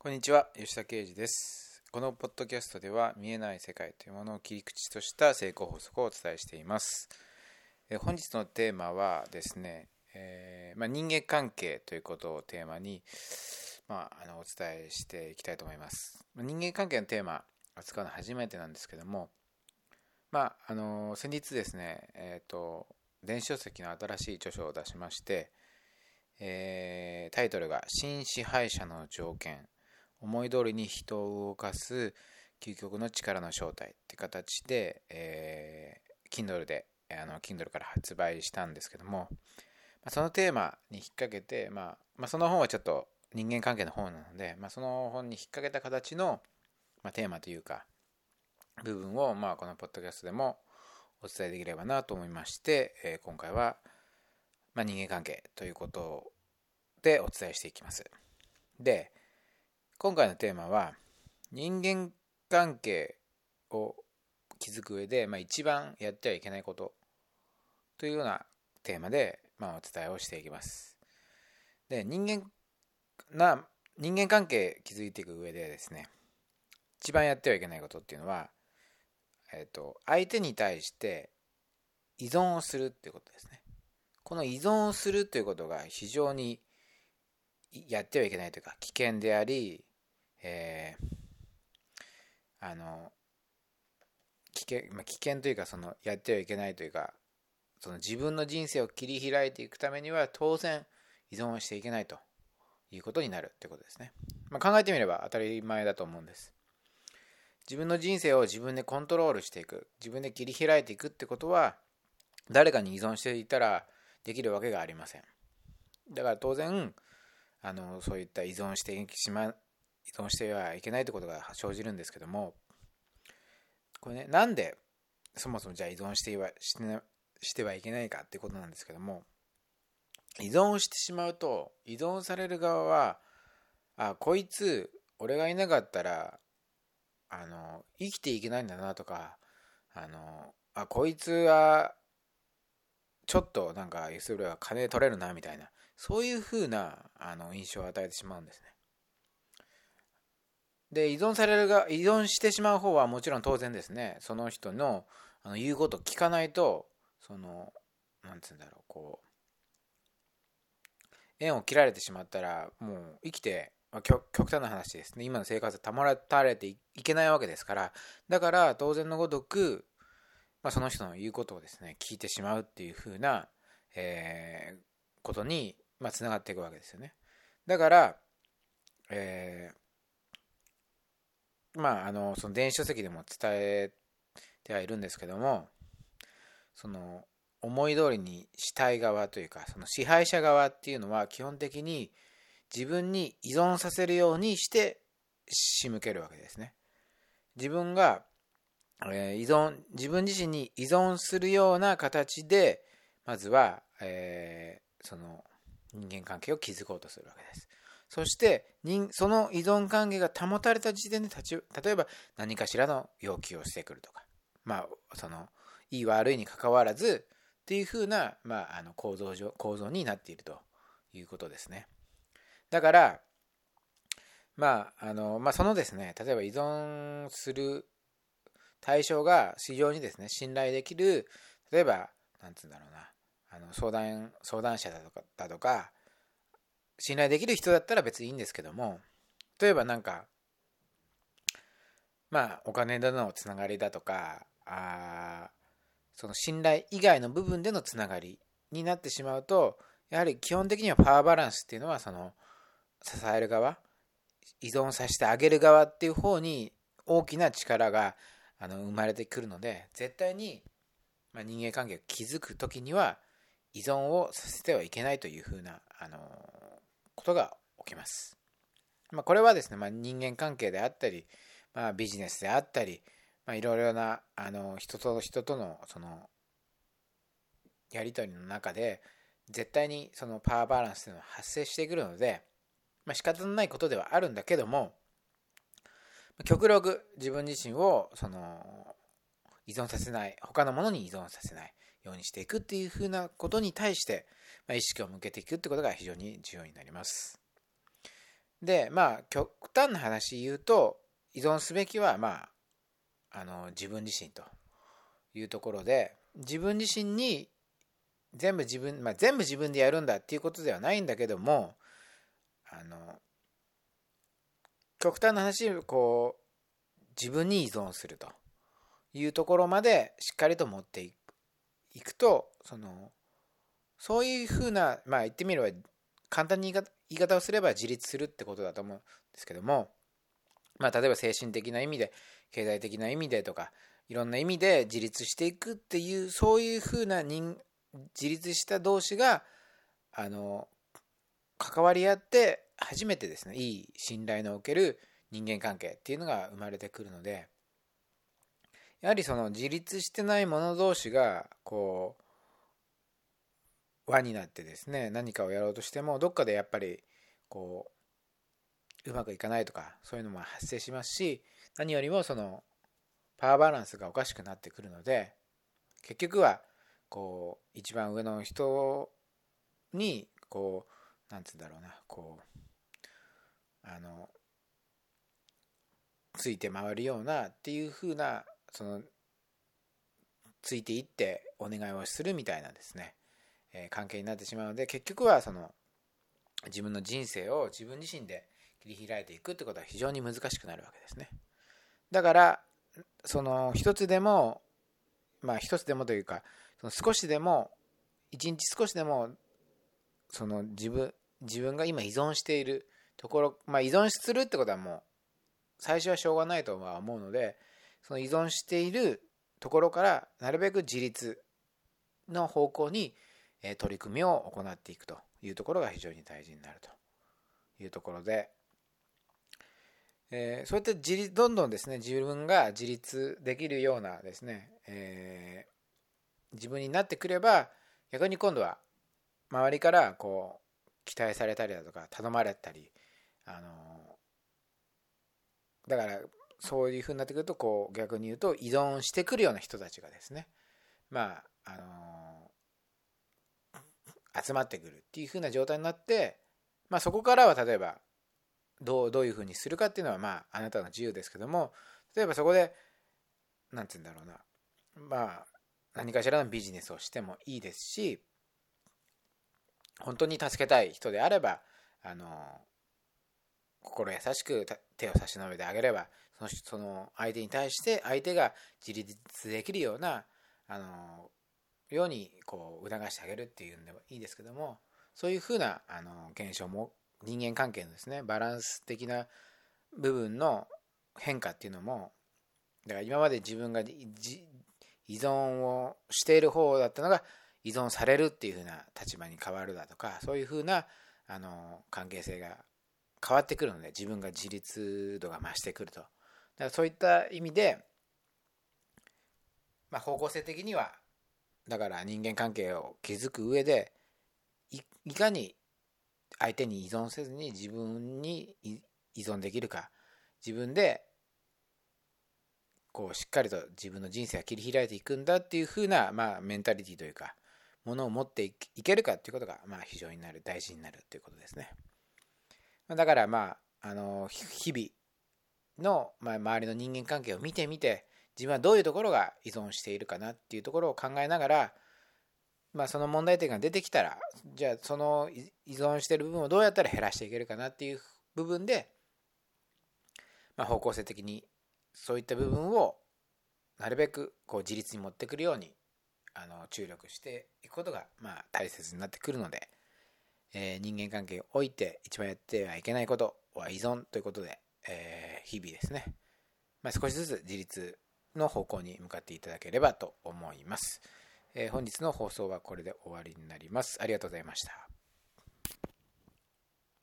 こんにちは吉田啓二です。このポッドキャストでは見えない世界というものを切り口とした成功法則をお伝えしています。え本日のテーマはですね、えー、まあ、人間関係ということをテーマに、まあ、あのお伝えしていきたいと思います。人間関係のテーマ扱うのは初めてなんですけどもまああの先日ですねえっ、ー、と電子書籍の新しい著書を出しましてえー、タイトルが「新支配者の条件。思い通りに人を動かす究極の力の正体って形で、えー、Kindle であの Kindle から発売したんですけども、まあ、そのテーマに引っ掛けて、まあ、まあ、その本はちょっと人間関係の本なので、まあ、その本に引っ掛けた形の、まあ、テーマというか部分を、まあ、このポッドキャストでもお伝えできればなと思いまして、えー、今回は、まあ、人間関係ということでお伝えしていきます。で、今回のテーマは人間関係を築く上で、まあ、一番やってはいけないことというようなテーマで、まあ、お伝えをしていきます。で人間な人間関係築いていく上でですね一番やってはいけないことっていうのは、えーと、相手に対して依存をするっていうことですね。この依存をするということが非常にやってはいけないというか危険でありえー、あの危険,、まあ、危険というかそのやってはいけないというかその自分の人生を切り開いていくためには当然依存していけないということになるということですね、まあ、考えてみれば当たり前だと思うんです。自分の人生を自分でコントロールしていく。自分で切り開いていくってことは誰かに依存していたらできるわけがありません。だから当然あのそういった依存してしま依存してはいけないということが生じるんですけどもこれねなんでそもそもじゃあ依存してはしてしてはいけないかっていうことなんですけども依存してしまうと依存される側はあこいつ俺がいなかったらあの生きていけないんだなとかあのあこいつはちょっとなんかそれは金取れるなみたいなそういう風なあの印象を与えてしまうんですね。で依存されるが依存してしまう方はもちろん当然ですね。その人のあの言うこと聞かないとそのなんつうんだろうこう縁を切られてしまったらもう生きて、ま、極端な話ですね。今の生活保たれていけないわけですから。だから当然のごとく、まあ、その人の言うことをですね聞いてしまうっていう風な、えー、ことにまあがっていくわけですよね。だから、えーまあ、あのその電子書籍でも伝えてはいるんですけどもその思い通りにしたい側というかその支配者側っていうのは基本的に自分に依存させるようにして仕向けるわけですね。自分が、えー、依存自分自身に依存するような形でまずは、えー、その人間関係を築こうとするわけです。そしてその依存関係が保たれた時点で立ち例えば何かしらの要求をしてくるとか。まあそのいい悪いにかかわらずっていうふうな、まあ、あの構造上構造になっているということですね。だからまああのまあそのですね例えば依存する対象が非常にですね信頼できる例えばなんつうんだろうなあの相談相談者だとかだとか信頼できる人だったら別にいいんですけども例えばなんかまあお金でのつながりだとかあその信頼以外の部分でのつながりになってしまうとやはり基本的にはパワーバランスっていうのはその支える側依存させてあげる側っていう方に大きな力があの生まれてくるので絶対に、ま、人間関係を築く時には依存をさせてはいけないというふうなあのことが起きます。まあ、これはですね、まあ、人間関係であったり、まあ、ビジネスであったり、まあ、いろいろなあの人と人とのそのやり取りの中で絶対にそのパワーバランスというのは発生してくるので、まあ、仕方のないことではあるんだけども極力自分自身をその依存させない他のものに依存させないようにしていくっていうふうなことに対して、まあ、意識を向けていくってことが非常に重要になります。でまあ極端な話言うと依存すべきはまああの自分自身というところで自分自身に全部自分、まあ、全部自分でやるんだっていうことではないんだけどもあの極端な話こう自分に依存するというところまでしっかりと持っていくとそのそういうふうなまあ言ってみれば簡単に言い方をすれば自立するってことだと思うんですけどもまあ例えば精神的な意味で経済的な意味でとかいろんな意味で自立していくっていうそういうふうな人自立した同士があの関わり合って初めてですねいい信頼のおける人間関係っていうのが生まれてくるのでやはりその自立してない者同士がこう輪になってですね何かをやろうとしてもどっかでやっぱりこううまくいかないとかそういうのも発生しますし何よりもそのパワーバランスがおかしくなってくるので結局はこう一番上の人にこうなんつうんだろうなこうあのついて回るようなっていう風なそのついていってお願いをするみたいなですね、え、関係になってしまうので結局はその自分の人生を自分自身で切り開いていくってことは非常に難しくなるわけですね。だからその一つでもまあ一つでもというかその少しでも一日少しでもその自分自分が今依存しているところ、まあ、依存するってことはもう最初はしょうがないとは思うのでその依存しているところからなるべく自立の方向に取り組みを行っていくというところが非常に大事になるというところで、えー、そうやって自立どんどんですね自分が自立できるようなですね、えー、自分になってくれば逆に今度は周りからこう期待されたりだとか頼まれたりあのだからそういうふうになってくるとこう逆に言うと依存してくるような人たちがですねまああの集まってくるっていうふうな状態になって、まあ、そこからは例えばどうどういうふうにするかっていうのはまああなたの自由ですけども例えばそこで何て言うんだろうなまあ何かしらのビジネスをしてもいいですし本当に助けたい人であればあの心優しく手を差し伸べてあげればそのその相手に対して相手が自立できるようなあのようにこう促してあげるっていうんでもいいですけどもそういうふうなあの現象も人間関係のですねバランス的な部分の変化っていうのもだから今まで自分が依存をしている方だったのが依存されるっていう風な立場に変わるだとかそういう風なあな関係性が変わってくるので自分が自立度が増してくると。だからそういった意味で、まあ、方向性的にはだから人間関係を築く上でいかに相手に依存せずに自分に依存できるか自分でこうしっかりと自分の人生を切り開いていくんだっていう風なまあメンタリティというかものを持っていけるかっていうことがまあ非常になる大事になるということですね。だからまあ、あの日々の、まあ、周りの人間関係を見てみて自分はどういうところが依存しているかなっていうところを考えながら、まあ、その問題点が出てきたらじゃあその依存してる部分をどうやったら減らしていけるかなっていう部分で、まあ、方向性的にそういった部分をなるべくこう自立に持ってくるようにあの注力していくことがまあ大切になってくるので。えー、人間関係を置いて一番やってはいけないことは依存ということで、えー、日々ですね、まあ、少しずつ自立の方向に向かっていただければと思います。えー、本日の放送はこれで終わりになります。ありがとうございました。